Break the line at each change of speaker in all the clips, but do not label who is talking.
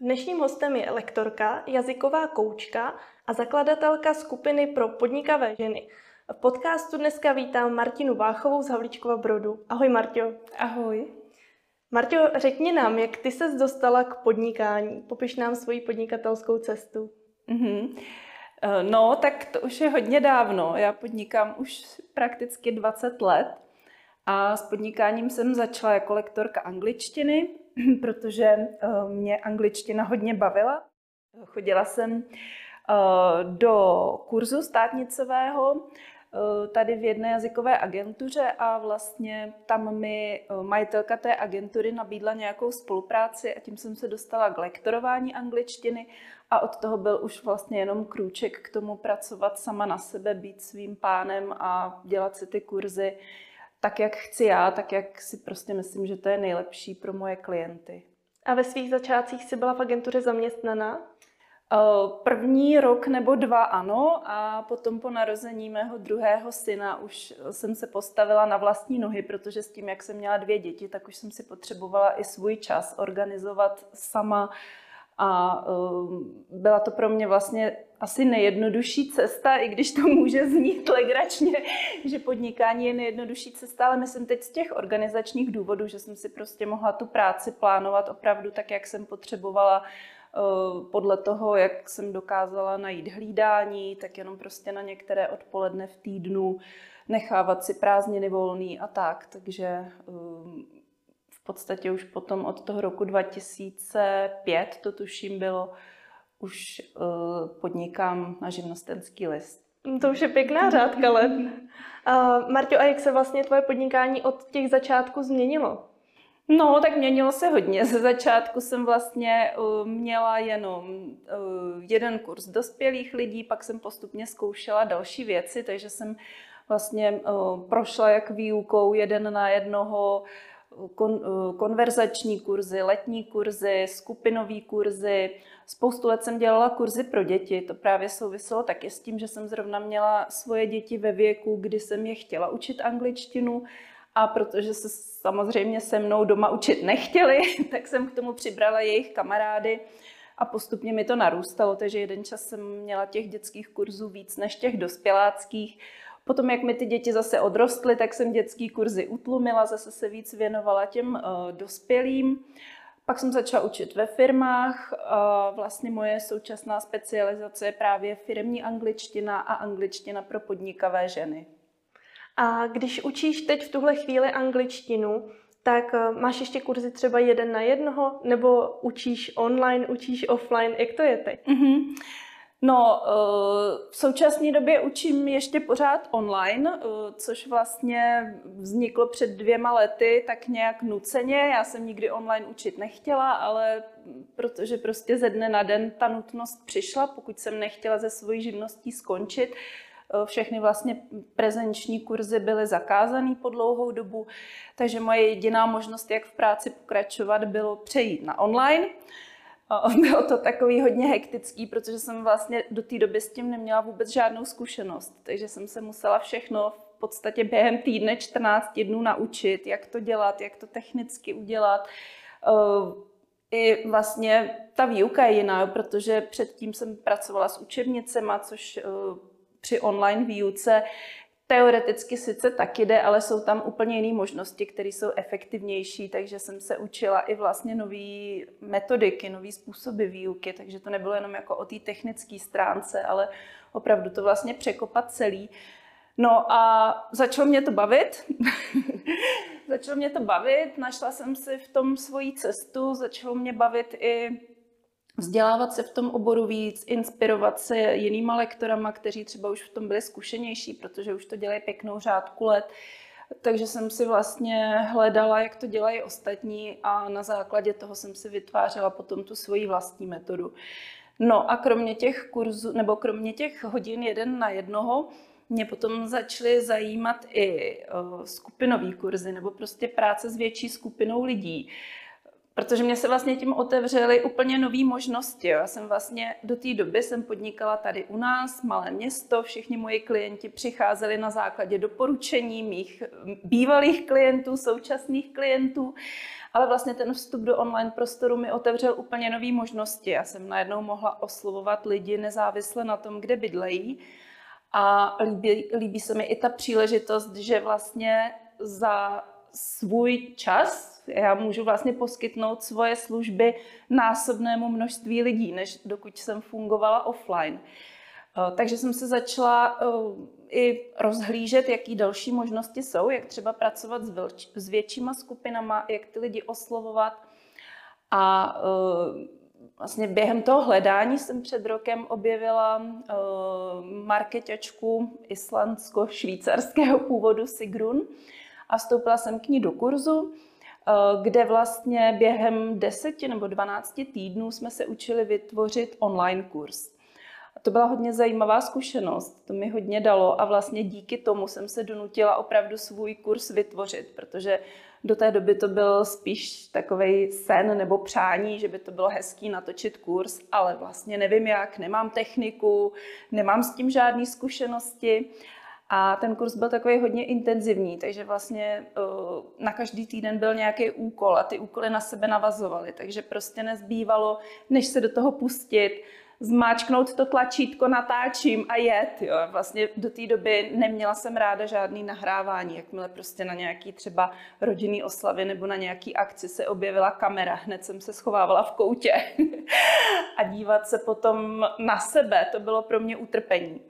Dnešním hostem je lektorka, jazyková koučka a zakladatelka skupiny pro podnikavé ženy. V podcastu dneska vítám Martinu Váchovou z Havlíčkova Brodu. Ahoj Marťo.
Ahoj.
Marťo, řekni nám, jak ty ses dostala k podnikání. Popiš nám svoji podnikatelskou cestu.
Mm-hmm. No, tak to už je hodně dávno. Já podnikám už prakticky 20 let a s podnikáním jsem začala jako lektorka angličtiny, protože eh, mě angličtina hodně bavila. Chodila jsem eh, do kurzu státnicového tady v jedné jazykové agentuře a vlastně tam mi majitelka té agentury nabídla nějakou spolupráci a tím jsem se dostala k lektorování angličtiny a od toho byl už vlastně jenom krůček k tomu pracovat sama na sebe, být svým pánem a dělat si ty kurzy tak, jak chci já, tak, jak si prostě myslím, že to je nejlepší pro moje klienty.
A ve svých začátcích jsi byla v agentuře zaměstnaná?
První rok nebo dva ano a potom po narození mého druhého syna už jsem se postavila na vlastní nohy, protože s tím, jak jsem měla dvě děti, tak už jsem si potřebovala i svůj čas organizovat sama a byla to pro mě vlastně asi nejjednodušší cesta, i když to může znít legračně, že podnikání je nejjednodušší cesta, ale myslím teď z těch organizačních důvodů, že jsem si prostě mohla tu práci plánovat opravdu tak, jak jsem potřebovala Eh, podle toho, jak jsem dokázala najít hlídání, tak jenom prostě na některé odpoledne v týdnu nechávat si prázdniny volný a tak. Takže eh, v podstatě už potom od toho roku 2005, to tuším bylo, už eh, podnikám na živnostenský list.
To už je pěkná řádka let. Uh, Marťo, a jak se vlastně tvoje podnikání od těch začátků změnilo?
No, tak měnilo se hodně. Ze začátku jsem vlastně uh, měla jenom uh, jeden kurz dospělých lidí, pak jsem postupně zkoušela další věci, takže jsem vlastně uh, prošla jak výukou jeden na jednoho, kon, konverzační kurzy, letní kurzy, skupinové kurzy. Spoustu let jsem dělala kurzy pro děti. To právě souviselo taky s tím, že jsem zrovna měla svoje děti ve věku, kdy jsem je chtěla učit angličtinu a protože se samozřejmě se mnou doma učit nechtěli, tak jsem k tomu přibrala jejich kamarády a postupně mi to narůstalo, takže jeden čas jsem měla těch dětských kurzů víc než těch dospěláckých. Potom, jak mi ty děti zase odrostly, tak jsem dětský kurzy utlumila, zase se víc věnovala těm uh, dospělým. Pak jsem začala učit ve firmách. Uh, vlastně moje současná specializace je právě firmní angličtina a angličtina pro podnikavé ženy.
A když učíš teď v tuhle chvíli angličtinu, tak eh, máš ještě kurzy třeba jeden na jednoho, nebo učíš online, učíš offline, jak to je teď? Mm-hmm.
No, eh, v současné době učím ještě pořád online, eh, což vlastně vzniklo před dvěma lety tak nějak nuceně. Já jsem nikdy online učit nechtěla, ale protože prostě ze dne na den ta nutnost přišla, pokud jsem nechtěla ze svojí živností skončit, Eh, všechny vlastně prezenční kurzy byly zakázané po dlouhou dobu, takže moje jediná možnost, jak v práci pokračovat, bylo přejít na online. Bylo to takový hodně hektický, protože jsem vlastně do té doby s tím neměla vůbec žádnou zkušenost, takže jsem se musela všechno v podstatě během týdne 14 dnů naučit, jak to dělat, jak to technicky udělat. Eh, I vlastně ta výuka je jiná, protože předtím jsem pracovala s učebnicema, což eh, při online výuce teoreticky sice taky jde, ale jsou tam úplně jiné možnosti, které jsou efektivnější, takže jsem se učila i vlastně nové metodiky, nové způsoby výuky, takže to nebylo jenom jako o té technické stránce, ale opravdu to vlastně překopat celý. No a začalo mě to bavit. začalo mě to bavit, našla jsem si v tom svoji cestu, začalo mě bavit i vzdělávat se v tom oboru víc, inspirovat se jinýma lektorama, kteří třeba už v tom byli zkušenější, protože už to dělají pěknou řádku let. Takže jsem si vlastně hledala, jak to dělají ostatní a na základě toho jsem si vytvářela potom tu svoji vlastní metodu. No a kromě těch kurzů, nebo kromě těch hodin jeden na jednoho, mě potom začaly zajímat i uh, skupinové kurzy nebo prostě práce s větší skupinou lidí protože mě se vlastně tím otevřely úplně nové možnosti. Jo. Já jsem vlastně do té doby jsem podnikala tady u nás, malé město, všichni moji klienti přicházeli na základě doporučení mých bývalých klientů, současných klientů, ale vlastně ten vstup do online prostoru mi otevřel úplně nové možnosti. Já jsem najednou mohla oslovovat lidi nezávisle na tom, kde bydlejí a líbí, líbí se mi i ta příležitost, že vlastně za svůj čas já můžu vlastně poskytnout svoje služby násobnému množství lidí, než dokud jsem fungovala offline. Eh, takže jsem se začala eh, i rozhlížet, jaký další možnosti jsou, jak třeba pracovat s, většíma skupinama, jak ty lidi oslovovat. A eh, vlastně během toho hledání jsem před rokem objevila marketačku islandsko-švýcarského původu Sigrun a vstoupila jsem k ní do kurzu, kde vlastně během deseti nebo 12 týdnů jsme se učili vytvořit online kurz. To byla hodně zajímavá zkušenost, to mi hodně dalo a vlastně díky tomu jsem se donutila opravdu svůj kurz vytvořit, protože do té doby to byl spíš takový sen nebo přání, že by to bylo hezký natočit kurz, ale vlastně nevím jak, nemám techniku, nemám s tím žádné zkušenosti. A ten kurz byl takový hodně intenzivní, takže vlastně na každý týden byl nějaký úkol a ty úkoly na sebe navazovaly, takže prostě nezbývalo, než se do toho pustit, zmáčknout to tlačítko, natáčím a jet. Jo. Vlastně do té doby neměla jsem ráda žádný nahrávání. Jakmile prostě na nějaký třeba rodinný oslavy nebo na nějaký akci se objevila kamera, hned jsem se schovávala v koutě. a dívat se potom na sebe, to bylo pro mě utrpení.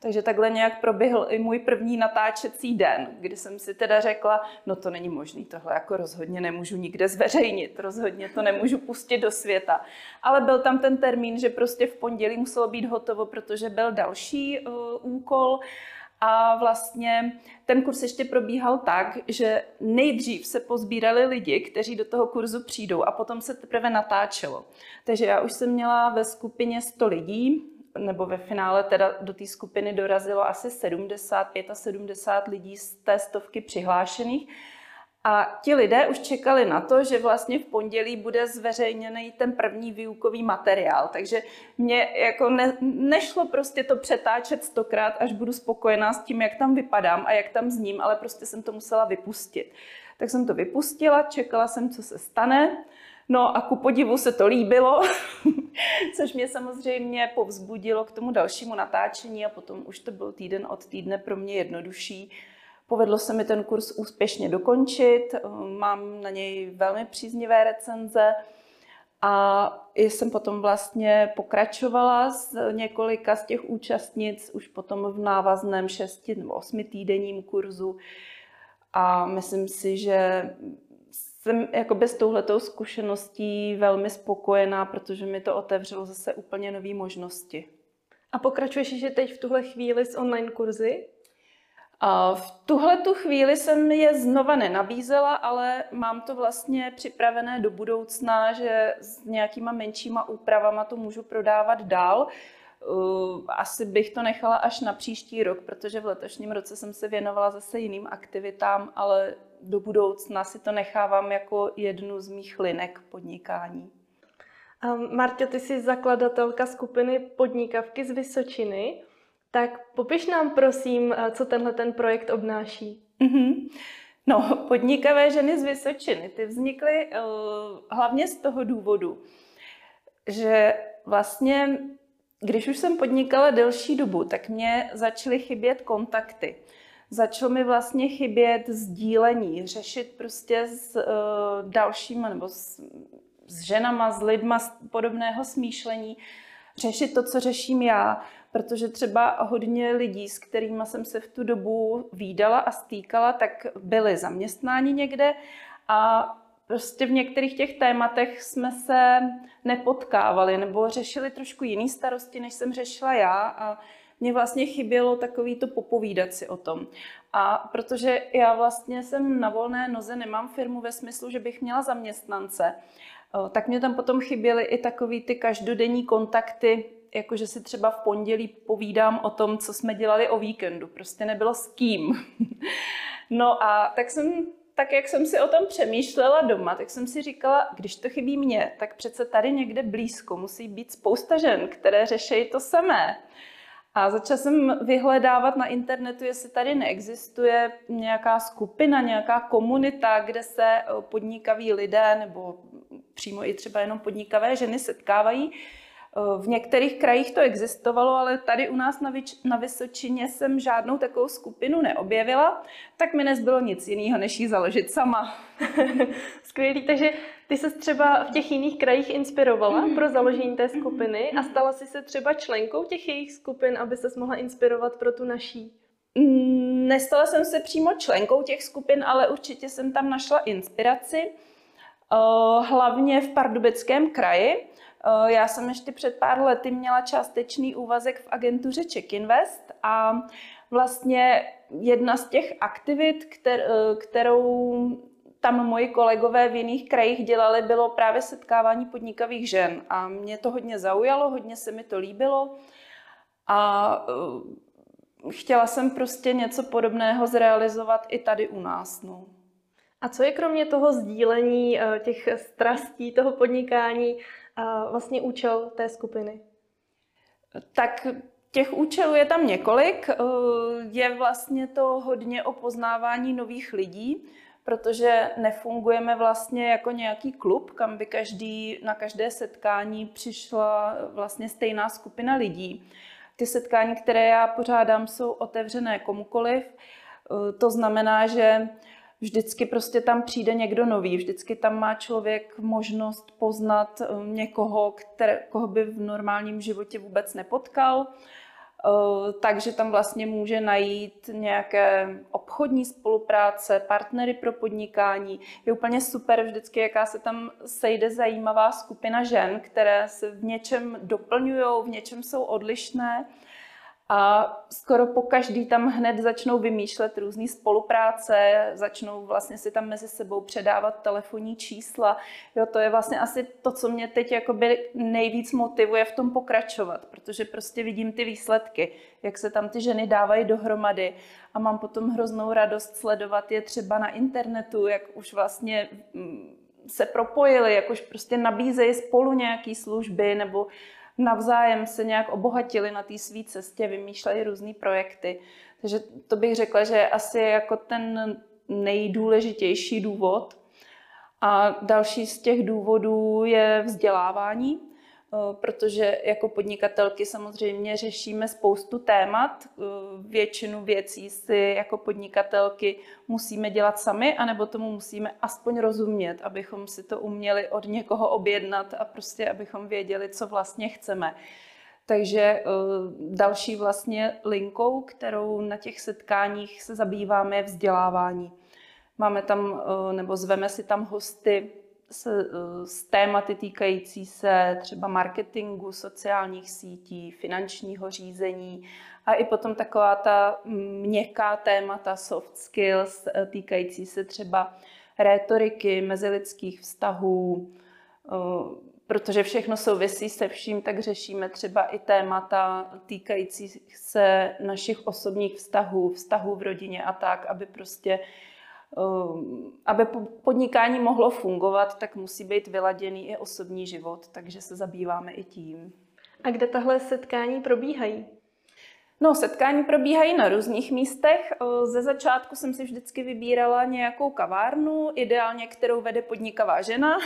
Takže takhle nějak proběhl i můj první natáčecí den, kdy jsem si teda řekla, no to není možný, tohle jako rozhodně nemůžu nikde zveřejnit, rozhodně to nemůžu pustit do světa. Ale byl tam ten termín, že prostě v pondělí muselo být hotovo, protože byl další uh, úkol. A vlastně ten kurz ještě probíhal tak, že nejdřív se pozbírali lidi, kteří do toho kurzu přijdou a potom se teprve natáčelo. Takže já už jsem měla ve skupině 100 lidí, nebo ve finále teda do té skupiny dorazilo asi 70, 75 lidí z té stovky přihlášených. A ti lidé už čekali na to, že vlastně v pondělí bude zveřejněný ten první výukový materiál. Takže mě jako ne, nešlo prostě to přetáčet stokrát, až budu spokojená s tím, jak tam vypadám a jak tam zním, ale prostě jsem to musela vypustit. Tak jsem to vypustila, čekala jsem, co se stane. No a ku podivu se to líbilo, což mě samozřejmě povzbudilo k tomu dalšímu natáčení a potom už to byl týden od týdne pro mě jednodušší. Povedlo se mi ten kurz úspěšně dokončit, mám na něj velmi příznivé recenze a jsem potom vlastně pokračovala s několika z těch účastnic už potom v návazném šesti nebo osmi týdenním kurzu a myslím si, že jsem jakoby s touhletou zkušeností velmi spokojená, protože mi to otevřelo zase úplně nové možnosti.
A pokračuješ že teď v tuhle chvíli s online kurzy?
A v tuhle tu chvíli jsem je znova nenabízela, ale mám to vlastně připravené do budoucna, že s nějakýma menšíma úpravama to můžu prodávat dál. Asi bych to nechala až na příští rok, protože v letošním roce jsem se věnovala zase jiným aktivitám, ale do budoucna si to nechávám jako jednu z mých linek podnikání.
Um, Marta, ty jsi zakladatelka skupiny Podnikavky z Vysočiny, tak popiš nám prosím, eh, co tenhle ten projekt obnáší.
Mm-hmm. No, podnikavé ženy z Vysočiny, ty vznikly uh, hlavně z toho důvodu, že vlastně, když už jsem podnikala delší dobu, tak mě začaly chybět kontakty začalo mi vlastně chybět sdílení, řešit prostě s uh, dalšíma nebo s, s ženama, s lidma z podobného smýšlení, řešit to, co řeším já, protože třeba hodně lidí, s kterými jsem se v tu dobu výdala a stýkala, tak byli zaměstnáni někde a prostě v některých těch tématech jsme se nepotkávali nebo řešili trošku jiný starosti, než jsem řešila já a mě vlastně chybělo takový to popovídat si o tom. A protože já vlastně jsem na volné noze, nemám firmu ve smyslu, že bych měla zaměstnance, eh, tak mě tam potom chyběly i takový ty každodenní kontakty, jakože si třeba v pondělí povídám o tom, co jsme dělali o víkendu. Prostě nebylo s kým. No a tak jsem tak jak jsem si o tom přemýšlela doma, tak jsem si říkala, když to chybí mně, tak přece tady někde blízko musí být spousta žen, které řeší to samé. A začala jsem vyhledávat na internetu, jestli tady neexistuje nějaká skupina, nějaká komunita, kde se eh, podnikaví lidé nebo přímo i třeba jenom podnikavé ženy setkávají. Eh, v některých krajích to existovalo, ale tady u nás na, Vyč- na Vysočině jsem žádnou takovou skupinu neobjevila, tak mi nezbylo nic jiného, než ji založit sama.
Skvělý, takže ty se třeba v těch jiných krajích inspirovala mm-hmm. pro založení té skupiny a stala jsi se třeba členkou těch jejich skupin, aby se mohla inspirovat pro tu naší?
Mm, nestala jsem se přímo členkou těch skupin, ale určitě jsem tam našla inspiraci. Eh, hlavně v Pardubickém kraji. Eh, já jsem ještě před pár lety měla částečný úvazek v agentuře Check Invest a vlastně jedna z těch aktivit, eh, kterou tam moji kolegové v jiných krajích dělali, bylo právě setkávání podnikavých žen. A mě to hodně zaujalo, hodně se mi to líbilo. A chtěla jsem prostě něco podobného zrealizovat i tady u nás. No.
A co je kromě toho sdílení eh, těch strastí, toho podnikání, eh, vlastně účel té skupiny?
Tak těch účelů je tam několik. Eh, je vlastně to hodně o poznávání nových lidí, protože nefungujeme vlastně jako nějaký klub, kam by každý, na každé setkání přišla vlastně stejná skupina lidí. Ty setkání, které já pořádám, jsou otevřené komukoliv. To znamená, že vždycky prostě tam přijde někdo nový, vždycky tam má člověk možnost poznat eh, někoho, které, koho by v normálním životě vůbec nepotkal. Eh, takže tam vlastně může najít nějaké obchodní spolupráce, partnery pro podnikání. Je úplně super vždycky, jaká se tam sejde zajímavá skupina žen, které se v něčem doplňují, v něčem jsou odlišné a skoro po každý tam hned začnou vymýšlet různé spolupráce, začnou vlastně si tam mezi sebou předávat telefonní čísla. Jo, to je vlastně asi to, co mě teď jakoby nejvíc motivuje v tom pokračovat, protože prostě vidím ty výsledky, jak se tam ty ženy dávají dohromady a mám potom hroznou radost sledovat je třeba na internetu, jak už vlastně mm, se propojili, jak už prostě nabízejí spolu nějaké služby nebo navzájem se nějak obohatili na té své cestě, vymýšleli různé projekty. Takže to bych řekla, že je asi jako ten nejdůležitější důvod. A další z těch důvodů je vzdělávání. Eh, protože jako podnikatelky samozřejmě řešíme spoustu témat. Eh, většinu věcí si jako podnikatelky musíme dělat sami, anebo tomu musíme aspoň rozumět, abychom si to uměli od někoho objednat a prostě abychom věděli, co vlastně chceme. Takže eh, další vlastně linkou, kterou na těch setkáních se zabýváme, je vzdělávání. Máme tam, nebo zveme si tam hosty s, s tématy týkající se třeba marketingu, sociálních sítí, finančního řízení a i potom taková ta měkká témata soft skills eh, týkající se třeba rétoriky, mezilidských vztahů, eh, protože všechno souvisí se vším, tak řešíme třeba i témata týkající se našich osobních vztahů, vztahů v rodině a tak, aby prostě aby podnikání mohlo fungovat, tak musí být vyladěný i osobní život, takže se zabýváme i tím.
A kde tahle setkání probíhají?
No, setkání probíhají na různých místech. Ze začátku jsem si vždycky vybírala nějakou kavárnu, ideálně kterou vede podnikavá žena,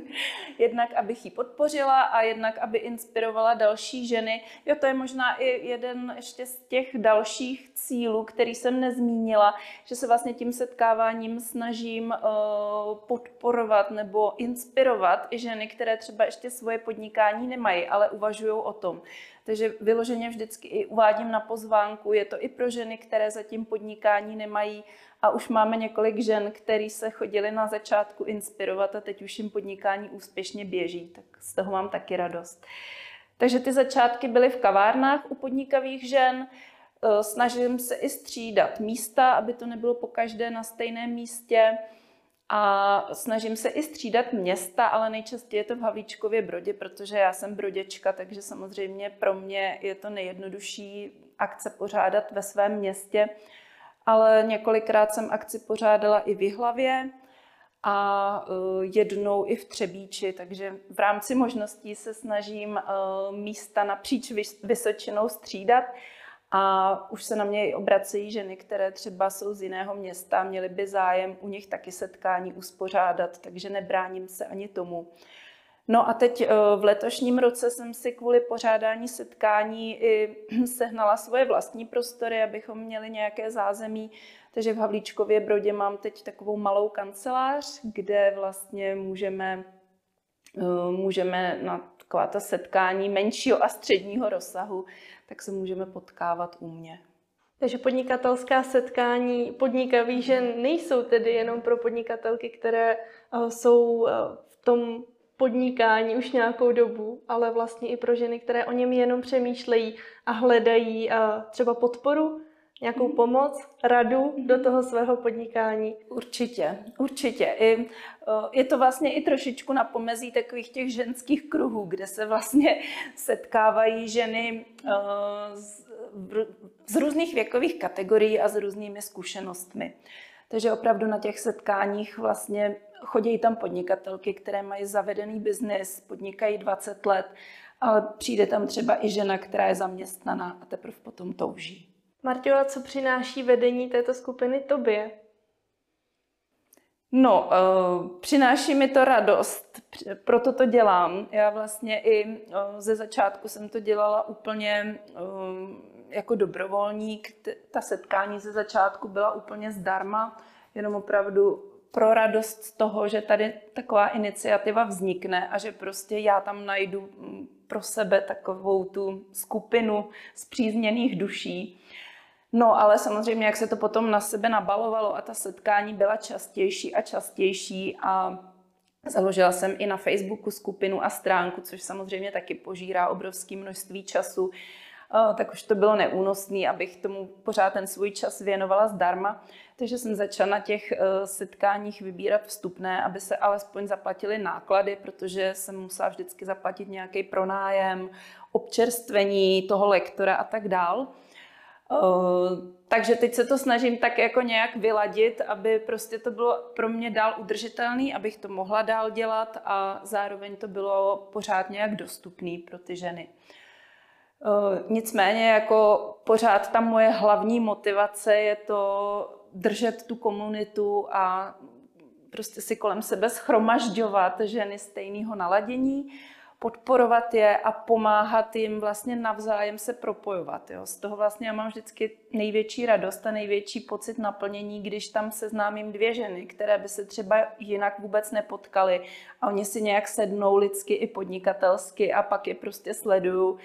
jednak abych ji podpořila a jednak aby inspirovala další ženy. Jo, to je možná i jeden ještě z těch dalších cílů, který jsem nezmínila, že se vlastně tím setkáváním snažím podporovat nebo inspirovat i ženy, které třeba ještě svoje podnikání nemají, ale uvažují o tom. Takže vyloženě vždycky i uvádím na pozvánku, je to i pro ženy, které zatím podnikání nemají. A už máme několik žen, které se chodili na začátku inspirovat a teď už jim podnikání úspěšně běží, tak z toho mám taky radost. Takže ty začátky byly v kavárnách u podnikavých žen, e, snažím se i střídat místa, aby to nebylo po každé na stejném místě a snažím se i střídat města, ale nejčastěji je to v Havlíčkově Brodě, protože já jsem broděčka, takže samozřejmě pro mě je to nejjednodušší akce pořádat ve svém městě. ale několikrát jsem akci pořádala i v Jihlavě a uh, jednou i v Třebíči, takže v rámci možností se snažím uh, místa napříč Vysočinou střídat a už se na mě obracejí ženy, které třeba jsou z jiného města, měly by zájem u nich taky setkání uspořádat, takže nebráním se ani tomu. No a teď v letošním roce jsem si kvůli pořádání setkání i sehnala svoje vlastní prostory, abychom měli nějaké zázemí takže v Havlíčkově Brodě mám teď takovou malou kancelář, kde vlastně můžeme, eh, můžeme na taková ta setkání menšího a středního rozsahu, tak se můžeme potkávat u mě.
Takže podnikatelská setkání podnikavých žen nejsou tedy jenom pro podnikatelky, které eh, jsou eh, v tom podnikání už nějakou dobu, ale vlastně i pro ženy, které o něm jenom přemýšlejí a hledají třeba podporu nějakou pomoc, radu do toho svého podnikání?
Určitě, určitě. I, eh, je to vlastně i trošičku na pomezí takových těch ženských kruhů, kde se vlastně setkávají ženy eh, z, z různých věkových kategorií a s různými zkušenostmi. Takže opravdu na těch setkáních vlastně chodí tam podnikatelky, které mají zavedený biznis, podnikají 20 let, ale přijde tam třeba i žena, která je zaměstnaná a teprve potom touží.
Marťo, a co přináší vedení této skupiny tobě?
No, uh, přináší mi to radost, proto to dělám. Já vlastně i uh, ze začátku jsem to dělala úplně uh, jako dobrovolník. Ta setkání ze začátku byla úplně zdarma, jenom opravdu pro radost z toho, že tady taková iniciativa vznikne a že prostě já tam najdu mm, pro sebe takovou tu skupinu zpřízněných duší. No ale samozřejmě, jak se to potom na sebe nabalovalo a ta setkání byla častější a častější a Založila jsem i na Facebooku skupinu a stránku, což samozřejmě taky požírá obrovské množství času. Tak už to bylo neúnosné, abych tomu pořád ten svůj čas věnovala zdarma. Takže jsem začala na těch e, setkáních vybírat vstupné, aby se alespoň zaplatily náklady, protože jsem musela vždycky zaplatit nějaký pronájem, občerstvení toho lektora a tak dál. Takže teď se to snažím tak jako nějak vyladit, aby prostě to bylo pro mě dál udržitelný, abych to mohla dál dělat a zároveň to bylo pořád nějak dostupný pro ty ženy. Nicméně jako pořád ta moje hlavní motivace je to držet tu komunitu a prostě si kolem sebe schromažďovat ženy stejného naladění podporovat je a pomáhat jim vlastně navzájem se propojovat. Jo. Z toho vlastně já mám vždycky největší radost a největší pocit naplnění, když tam seznámím dvě ženy, které by se třeba jinak vůbec nepotkaly a oni si nějak sednou lidsky i podnikatelsky a pak je prostě sleduju,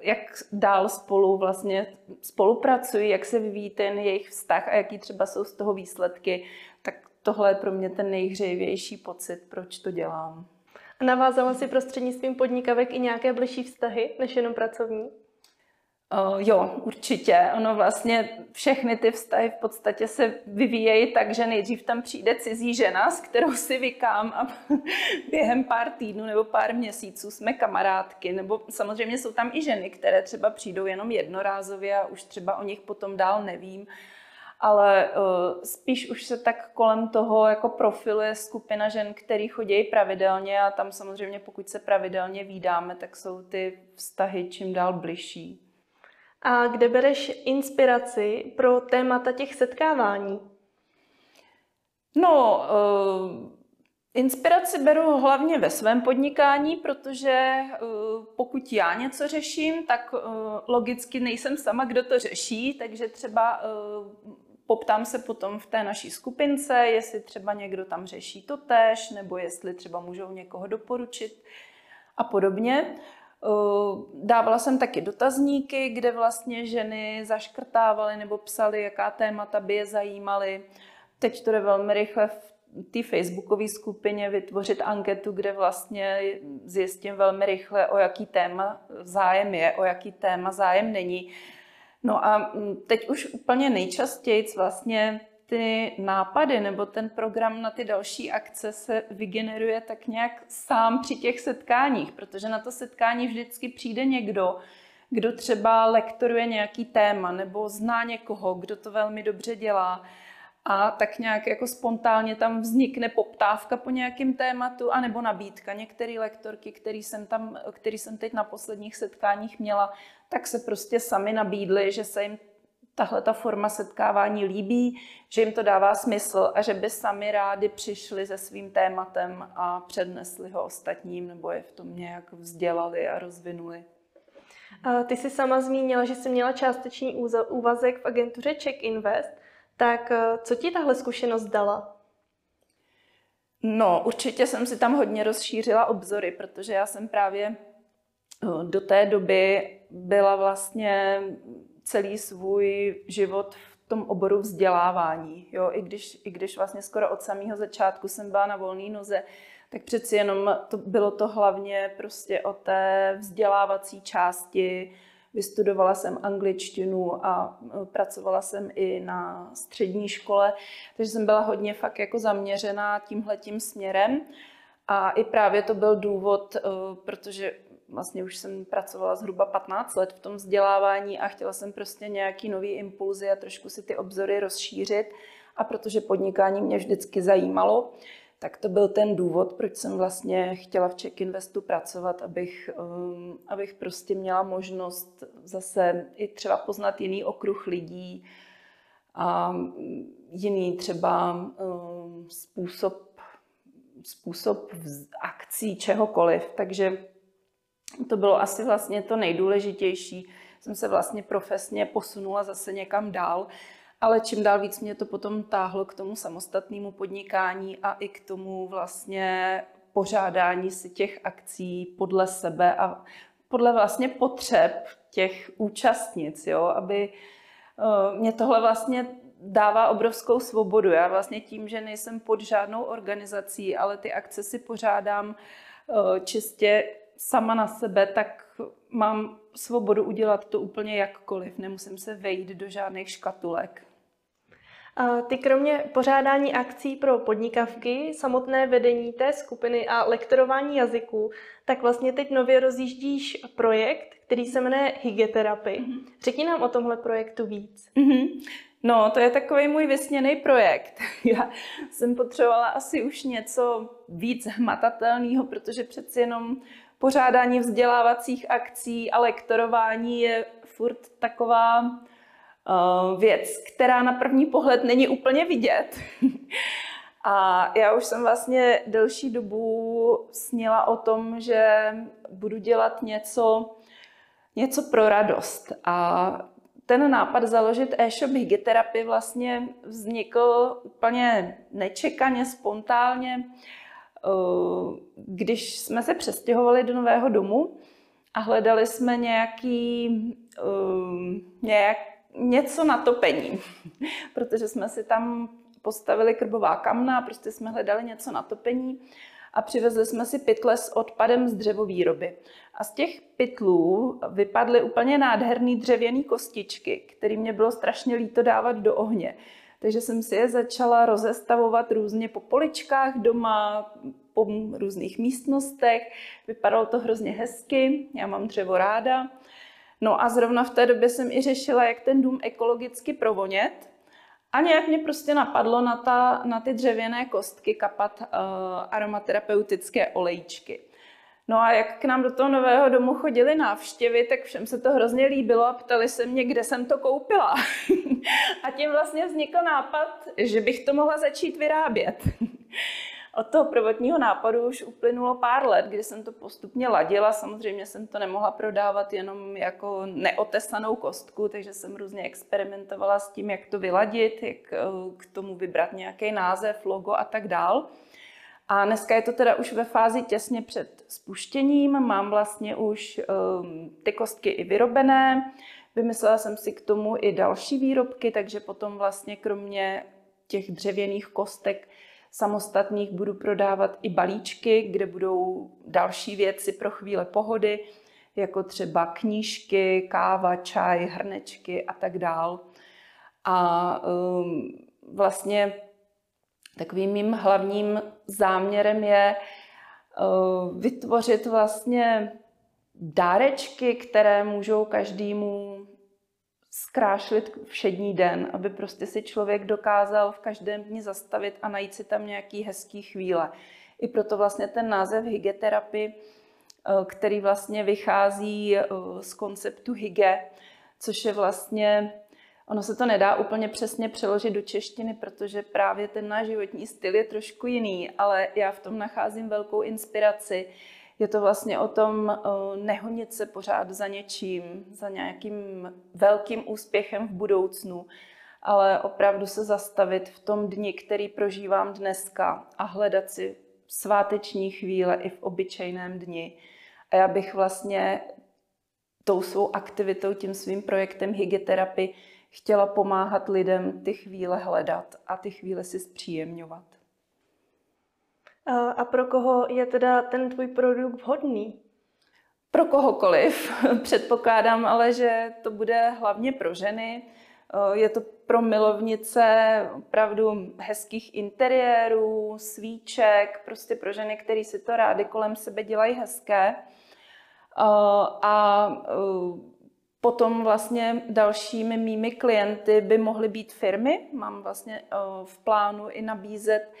jak dál spolu vlastně spolupracují, jak se vyvíjí ten jejich vztah a jaký třeba jsou z toho výsledky, tak tohle je pro mě ten nejhřejivější pocit, proč to dělám.
A navázala si prostřednictvím podnikavek i nějaké bližší vztahy, než jenom pracovní?
Uh, jo, určitě. Ono vlastně všechny ty vztahy v podstatě se vyvíjejí tak, že nejdřív tam přijde cizí žena, s kterou si vykám a během pár týdnů nebo pár měsíců jsme kamarádky. Nebo samozřejmě jsou tam i ženy, které třeba přijdou jenom jednorázově a už třeba o nich potom dál nevím ale uh, spíš už se tak kolem toho jako profiluje skupina žen, který chodí pravidelně a tam samozřejmě pokud se pravidelně výdáme, tak jsou ty vztahy čím dál bližší.
A kde bereš inspiraci pro témata těch setkávání?
No, uh, Inspiraci beru hlavně ve svém podnikání, protože pokud já něco řeším, tak logicky nejsem sama, kdo to řeší, takže třeba poptám se potom v té naší skupince, jestli třeba někdo tam řeší to tež, nebo jestli třeba můžou někoho doporučit a podobně. Eh, dávala jsem taky dotazníky, kde vlastně ženy zaškrtávaly nebo psaly, jaká témata by je zajímaly. Teď to jde velmi rychle v té facebookové skupině vytvořit anketu, kde vlastně zjistím velmi rychle, o jaký téma zájem je, o jaký téma zájem není. No a mm, teď už úplně nejčastěji vlastně ty nápady nebo ten program na ty další akce se vygeneruje tak nějak sám při těch setkáních, protože na to setkání vždycky přijde někdo, kdo třeba lektoruje nějaký téma nebo zná někoho, kdo to velmi dobře dělá a tak nějak jako spontánně tam vznikne poptávka po nějakém tématu anebo nabídka. Některé lektorky, který jsem, tam, který jsem teď na posledních setkáních měla, tak se prostě sami nabídly, že se jim tahle ta forma setkávání líbí, že jim to dává smysl a že by sami rádi přišli se svým tématem a přednesli ho ostatním nebo je v tom nějak vzdělali a rozvinuli.
Ty jsi sama zmínila, že jsi měla částečný úvazek v agentuře Check Invest. Tak eh, co ti tahle zkušenost dala?
No, určitě jsem si tam hodně rozšířila obzory, protože já jsem právě do té doby byla vlastně celý svůj život v tom oboru vzdělávání. Jo? I, když, I když vlastně skoro od samého začátku jsem byla na volné noze, tak přeci jenom to bylo to hlavně prostě o té vzdělávací části, Vystudovala jsem angličtinu a e, pracovala jsem i na střední škole, takže jsem byla hodně fakt jako zaměřená tímhletím směrem. A i právě to byl důvod, e, protože vlastně už jsem pracovala zhruba 15 let v tom vzdělávání a chtěla jsem prostě nějaký nový impulzy a trošku si ty obzory rozšířit. A protože podnikání mě vždycky zajímalo, tak to byl ten důvod, proč jsem vlastně chtěla v Czech Investu pracovat, abych, um, abych prostě měla možnost zase i třeba poznat jiný okruh lidí a jiný třeba um, způsob, způsob akcí čehokoliv. Takže to bylo asi vlastně to nejdůležitější. Jsem se vlastně profesně posunula zase někam dál ale čím dál víc mě to potom táhlo k tomu samostatnému podnikání a i k tomu vlastně pořádání si těch akcí podle sebe a podle vlastně potřeb těch účastnic, jo, aby uh, mě tohle vlastně dává obrovskou svobodu. Já vlastně tím, že nejsem pod žádnou organizací, ale ty akce si pořádám uh, čistě sama na sebe, tak mám svobodu udělat to úplně jakkoliv. Nemusím se vejít do žádných škatulek.
Ty kromě pořádání akcí pro podnikavky, samotné vedení té skupiny a lektorování jazyků, tak vlastně teď nově rozjíždíš projekt, který se jmenuje Hygetherapy. Mm-hmm. Řekni nám o tomhle projektu víc.
Mm-hmm. No, to je takový můj vysněný projekt. Já jsem potřebovala asi už něco víc hmatatelného, protože přeci jenom pořádání vzdělávacích akcí a lektorování je furt taková Eh, věc, která na první pohled není úplně vidět. A já už jsem vlastně delší dobu snila o tom, že budu dělat něco, něco pro radost. A ten nápad založit e-shop Hygetherapy vlastně vznikl úplně nečekaně, spontánně, eh, když jsme se přestěhovali do nového domu a hledali jsme nějaký, eh, nějak, něco na topení, protože jsme si tam postavili krbová kamna, prostě jsme hledali něco na topení a přivezli jsme si pytle s odpadem z dřevovýroby. A z těch pytlů vypadly úplně nádherný dřevěný kostičky, který mě bylo strašně líto dávat do ohně. Takže jsem si je začala rozestavovat různě po poličkách doma, po různých místnostech. Vypadalo to hrozně hezky, já mám dřevo ráda. No a zrovna v té době jsem i řešila, jak ten dům ekologicky provonět. A nějak mě prostě napadlo na, ta, na ty dřevěné kostky kapat uh, aromaterapeutické olejčky. No a jak k nám do toho nového domu chodili návštěvy, tak všem se to hrozně líbilo a ptali se mě, kde jsem to koupila. a tím vlastně vznikl nápad, že bych to mohla začít vyrábět. Od toho prvotního nápadu už uplynulo pár let, kdy jsem to postupně ladila. Samozřejmě jsem to nemohla prodávat jenom jako neotesanou kostku, takže jsem různě experimentovala s tím, jak to vyladit, jak eh, k tomu vybrat nějaký název, logo a tak dál. A dneska je to teda už ve fázi těsně před spuštěním. Mám vlastně už um, ty kostky i vyrobené. Vymyslela jsem si k tomu i další výrobky, takže potom vlastně kromě těch dřevěných kostek samostatných budu prodávat i balíčky, kde budou další věci pro chvíle pohody, jako třeba knížky, káva, čaj, hrnečky a tak dál. A um, vlastně takovým mým hlavním záměrem je uh, vytvořit vlastně dárečky, které můžou každému zkrášlit všední den, aby prostě si člověk dokázal v každém dni zastavit a najít si tam nějaký hezký chvíle. I proto vlastně ten název hygeterapie, eh, který vlastně vychází eh, z konceptu hyge, což je vlastně, ono se to nedá úplně přesně přeložit do češtiny, protože právě ten náš životní styl je trošku jiný, ale já v tom nacházím velkou inspiraci. Je to vlastně o tom eh, nehonit se pořád za něčím, za nějakým velkým úspěchem v budoucnu, ale opravdu se zastavit v tom dni, který prožívám dneska a hledat si sváteční chvíle i v obyčejném dni. A já bych vlastně tou svou aktivitou, tím svým projektem hygeterapie chtěla pomáhat lidem ty chvíle hledat a ty chvíle si zpříjemňovat.
A pro koho je teda ten tvůj produkt vhodný?
Pro kohokoliv. Předpokládám ale, že to bude hlavně pro ženy. Je to pro milovnice opravdu hezkých interiérů, svíček, prostě pro ženy, které si to rády kolem sebe dělají hezké. A potom vlastně dalšími mými klienty by mohly být firmy. Mám vlastně v plánu i nabízet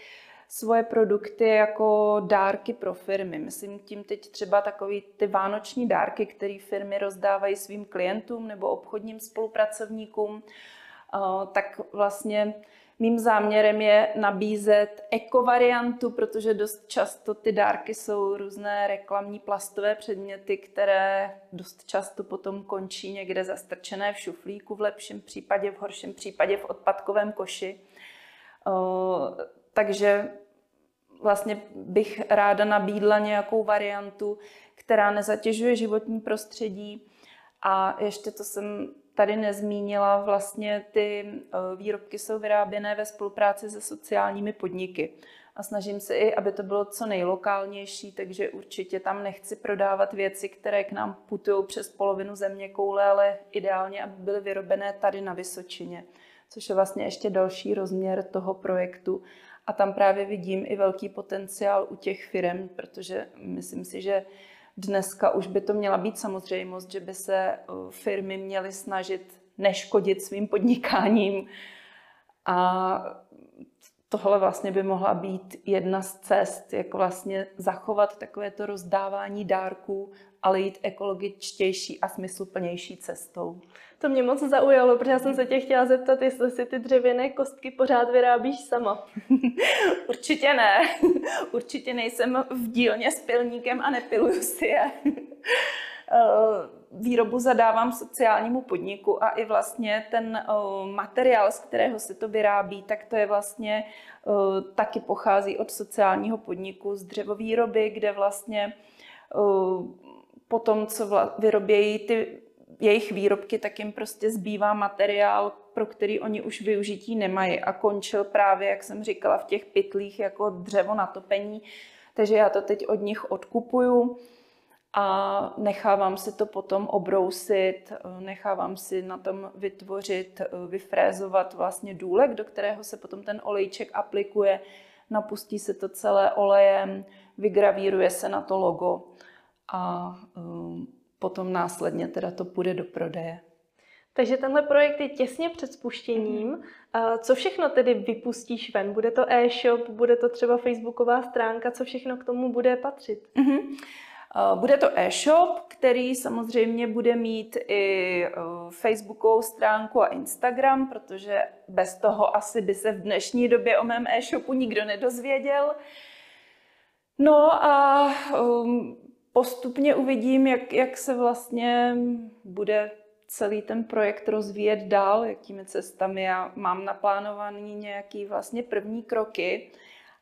svoje produkty jako dárky pro firmy. Myslím tím teď třeba takový ty vánoční dárky, které firmy rozdávají svým klientům nebo obchodním spolupracovníkům. Tak vlastně Mým záměrem je nabízet ekovariantu, protože dost často ty dárky jsou různé reklamní plastové předměty, které dost často potom končí někde zastrčené v šuflíku, v lepším případě, v horším případě v odpadkovém koši. Takže vlastně bych ráda nabídla nějakou variantu, která nezatěžuje životní prostředí a ještě to jsem tady nezmínila, vlastně ty eh, výrobky jsou vyráběné ve spolupráci se sociálními podniky. A snažím se i, aby to bylo co nejlokálnější, takže určitě tam nechci prodávat věci, které k nám putují přes polovinu země koule, ale ideálně, aby byly vyrobené tady na Vysočině, což je vlastně ještě další rozměr toho projektu. A tam právě vidím i velký potenciál u těch firm, protože myslím si, že Dneska už by to měla být samozřejmost, že by se eh, firmy měly snažit neškodit svým podnikáním. A tohle vlastně by mohla být jedna z cest, jak vlastně zachovat takové to rozdávání dárků, ale jít ekologičtější a smysluplnější cestou.
To mě moc zaujalo, protože já jsem se tě chtěla zeptat, jestli si ty dřevěné kostky pořád vyrábíš sama.
Určitě ne. Určitě nejsem v dílně s pilníkem a nepiluju si je. Výrobu zadávám sociálnímu podniku a i vlastně ten materiál, z kterého se to vyrábí, tak to je vlastně taky pochází od sociálního podniku z dřevovýroby, kde vlastně po tom, co vyrobějí ty jejich výrobky, tak jim prostě zbývá materiál, pro který oni už využití nemají a končil právě, jak jsem říkala, v těch pytlích jako dřevo na topení. Takže já to teď od nich odkupuju a nechávám si to potom obrousit, nechávám si na tom vytvořit, vyfrézovat vlastně důlek, do kterého se potom ten olejček aplikuje, napustí se to celé olejem, vygravíruje se na to logo a potom následně teda to půjde do prodeje.
Takže tenhle projekt je těsně před spuštěním. Mm-hmm. Co všechno tedy vypustíš ven? Bude to e-shop, bude to třeba facebooková stránka, co všechno k tomu bude patřit? Mm-hmm.
Bude to e-shop, který samozřejmě bude mít i facebookovou stránku a Instagram, protože bez toho asi by se v dnešní době o mém e-shopu nikdo nedozvěděl. No a um, postupně uvidím, jak, jak se vlastně bude celý ten projekt rozvíjet dál, jakými cestami. Já mám naplánovaný nějaký vlastně první kroky,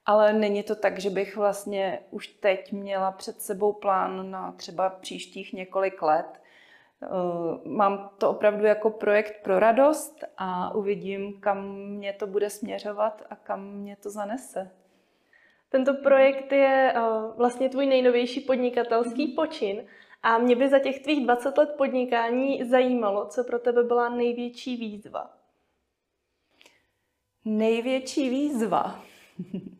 ale není to tak, že bych vlastně už teď měla před sebou plán na třeba příštích několik let. Eh, mám to opravdu jako projekt pro radost a uvidím, kam mě to bude směřovat a kam mě to zanese.
Tento projekt je uh, vlastně tvůj nejnovější podnikatelský mm-hmm. počin a mě by za těch tvých 20 let podnikání zajímalo, co pro tebe byla největší výzva.
Největší výzva?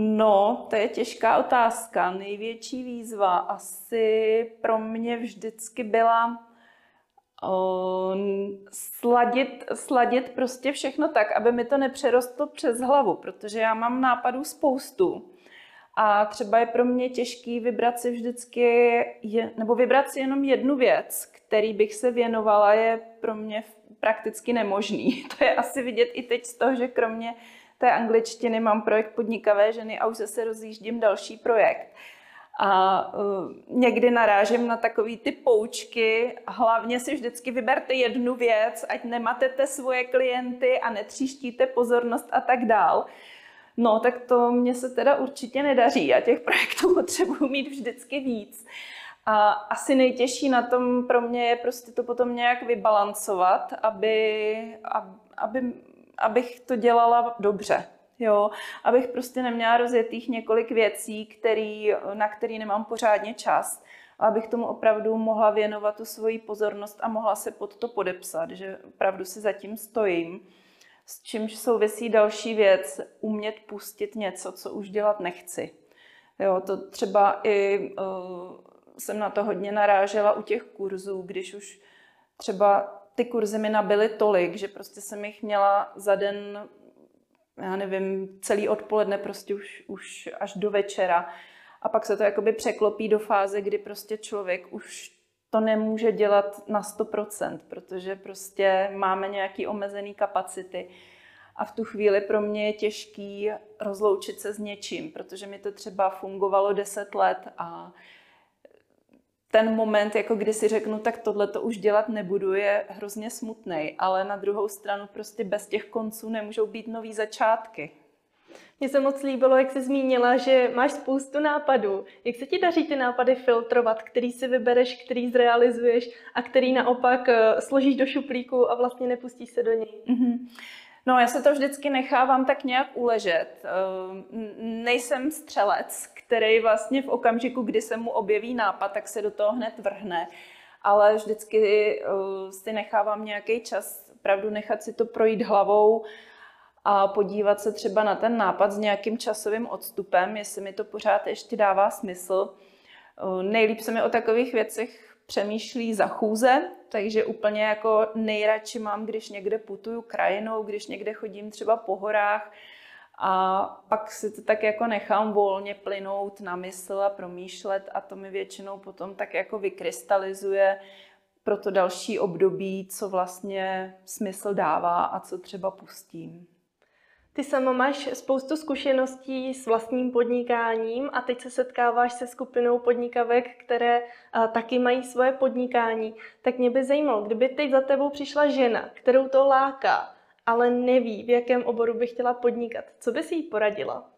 No, to je těžká otázka. Největší výzva asi pro mě vždycky byla sladit, sladit prostě všechno tak, aby mi to nepřerostlo přes hlavu, protože já mám nápadů spoustu. A třeba je pro mě těžký vybrat si vždycky, je, nebo vybrat si jenom jednu věc, který bych se věnovala, je pro mě prakticky nemožný. To je asi vidět i teď z toho, že kromě té angličtiny mám projekt Podnikavé ženy a už zase rozjíždím další projekt. A uh, někdy narážím na takový ty poučky. Hlavně si vždycky vyberte jednu věc, ať nematete svoje klienty a netříštíte pozornost a tak dál. No, tak to mně se teda určitě nedaří. a těch projektů potřebuji mít vždycky víc. A asi nejtěžší na tom pro mě je prostě to potom nějak vybalancovat, aby, aby, abych to dělala dobře. Jo, abych prostě neměla rozjetých několik věcí, který, na které nemám pořádně čas. Abych tomu opravdu mohla věnovat tu svoji pozornost a mohla se pod to podepsat, že opravdu si zatím stojím. S čímž souvisí další věc, umět pustit něco, co už dělat nechci. Jo, to třeba i uh, jsem na to hodně narážela u těch kurzů, když už třeba ty kurzy mi nabily tolik, že prostě jsem jich měla za den, já nevím, celý odpoledne prostě už, už až do večera. A pak se to jakoby překlopí do fáze, kdy prostě člověk už to nemůže dělat na 100%, protože prostě máme nějaký omezený kapacity. A v tu chvíli pro mě je těžký rozloučit se s něčím, protože mi to třeba fungovalo 10 let a ten moment, jako kdy si řeknu, tak tohle to už dělat nebudu, je hrozně smutný, ale na druhou stranu prostě bez těch konců nemůžou být nový začátky.
Mně se moc líbilo, jak jsi zmínila, že máš spoustu nápadů. Jak se ti daří ty nápady filtrovat, který si vybereš, který zrealizuješ a který naopak eh, složíš do šuplíku a vlastně nepustíš se do něj? Mm-hmm.
No, já se to vždycky nechávám tak nějak uležet. Ehm, nejsem střelec, který vlastně v okamžiku, kdy se mu objeví nápad, tak se do toho hned vrhne. Ale vždycky eh, si nechávám nějaký čas, opravdu nechat si to projít hlavou a podívat se třeba na ten nápad s nějakým časovým odstupem, jestli mi to pořád ještě dává smysl. Eh, nejlíp se mi o takových věcech přemýšlí za chůze, takže úplně jako nejradši mám, když někde putuju krajinou, když někde chodím třeba po horách a pak si to tak jako nechám volně plynout na mysl a promýšlet a to mi většinou potom tak jako vykrystalizuje pro to další období, co vlastně smysl dává a co třeba pustím.
Ty sama máš spoustu zkušeností s vlastním podnikáním a teď se setkáváš se skupinou podnikavek, které a, taky mají svoje podnikání. Tak mě by zajímalo, kdyby teď za tebou přišla žena, kterou to láká, ale neví, v jakém oboru by chtěla podnikat, co bys jí poradila?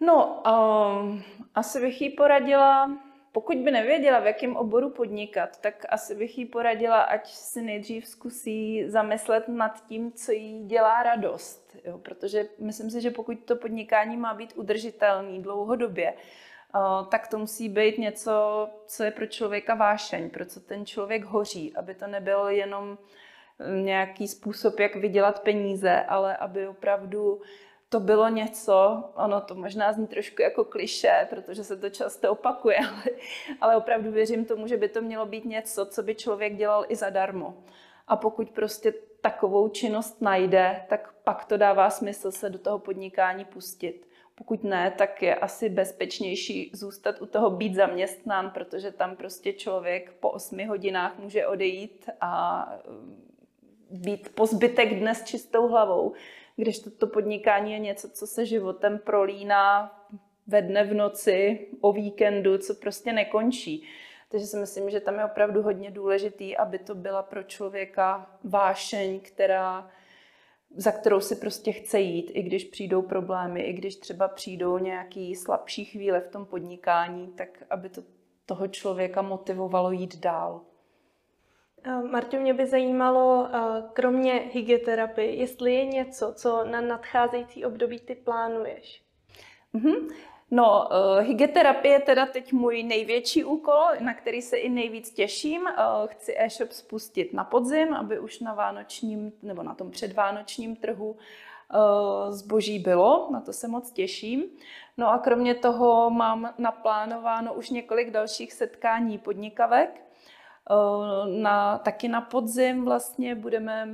No, um, asi bych jí poradila pokud by nevěděla, v jakém oboru podnikat, tak asi bych jí poradila, ať si nejdřív zkusí zamyslet nad tím, co jí dělá radost. Jo? Protože myslím si, že pokud to podnikání má být udržitelný dlouhodobě, tak to musí být něco, co je pro člověka vášeň, pro co ten člověk hoří, aby to nebyl jenom eh, nějaký způsob, jak vydělat peníze, ale aby opravdu to bylo něco, ono to možná zní trošku jako kliše, protože se to často opakuje, ale, ale opravdu věřím tomu, že by to mělo být něco, co by člověk dělal i zadarmo. A pokud prostě takovou činnost najde, tak pak to dává smysl se do toho podnikání pustit. Pokud ne, tak je asi bezpečnější zůstat u toho být zaměstnán, protože tam prostě člověk po osmi hodinách může odejít a být po zbytek dnes čistou hlavou, když toto podnikání je něco, co se životem prolíná ve dne v noci, o víkendu, co prostě nekončí. Takže si myslím, že tam je opravdu hodně důležitý, aby to byla pro člověka vášeň, která, za kterou si prostě chce jít, i když přijdou problémy, i když třeba přijdou nějaký slabší chvíle v tom podnikání, tak aby to toho člověka motivovalo jít dál.
Marťo, mě by zajímalo, kromě hygieterapie, jestli je něco, co na nadcházející období ty plánuješ.
Mm-hmm. No, uh, hygieterapie je teda teď můj největší úkol, na který se i nejvíc těším. Chci e-shop spustit na podzim, aby už na vánočním nebo na tom předvánočním trhu zboží bylo, na to se moc těším. No a kromě toho mám naplánováno už několik dalších setkání podnikavek. Na, taky na podzim vlastně budeme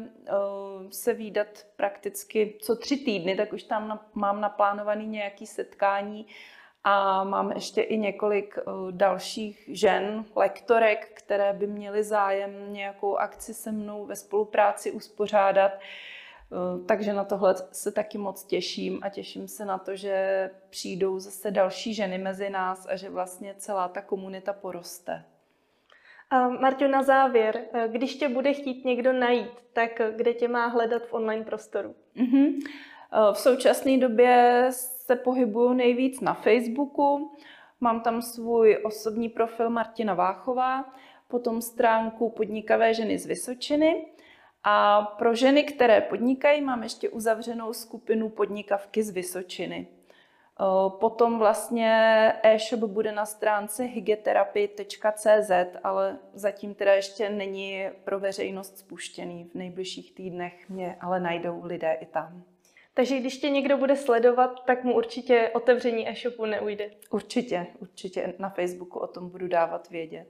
se výdat prakticky co tři týdny, tak už tam mám naplánovaný nějaký setkání a mám ještě i několik dalších žen, lektorek, které by měly zájem nějakou akci se mnou ve spolupráci uspořádat. Takže na tohle se taky moc těším a těším se na to, že přijdou zase další ženy mezi nás a že vlastně celá ta komunita poroste.
Marťo, na závěr, když tě bude chtít někdo najít, tak kde tě má hledat v online prostoru?
Mm-hmm. V současné době se pohybuju nejvíc na Facebooku. Mám tam svůj osobní profil Martina Váchová, potom stránku Podnikavé ženy z Vysočiny. A pro ženy, které podnikají, mám ještě uzavřenou skupinu Podnikavky z Vysočiny. Potom vlastně e-shop bude na stránce hygetherapy.cz, ale zatím teda ještě není pro veřejnost spuštěný. V nejbližších týdnech mě ale najdou lidé i tam.
Takže když tě někdo bude sledovat, tak mu určitě otevření e-shopu neujde.
Určitě, určitě na Facebooku o tom budu dávat vědět.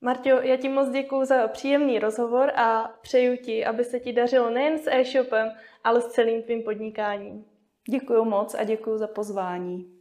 Marťo, já ti moc děkuji za příjemný rozhovor a přeju ti, aby se ti dařilo nejen s e-shopem, ale s celým tvým podnikáním.
Děkuji moc a děkuji za pozvání.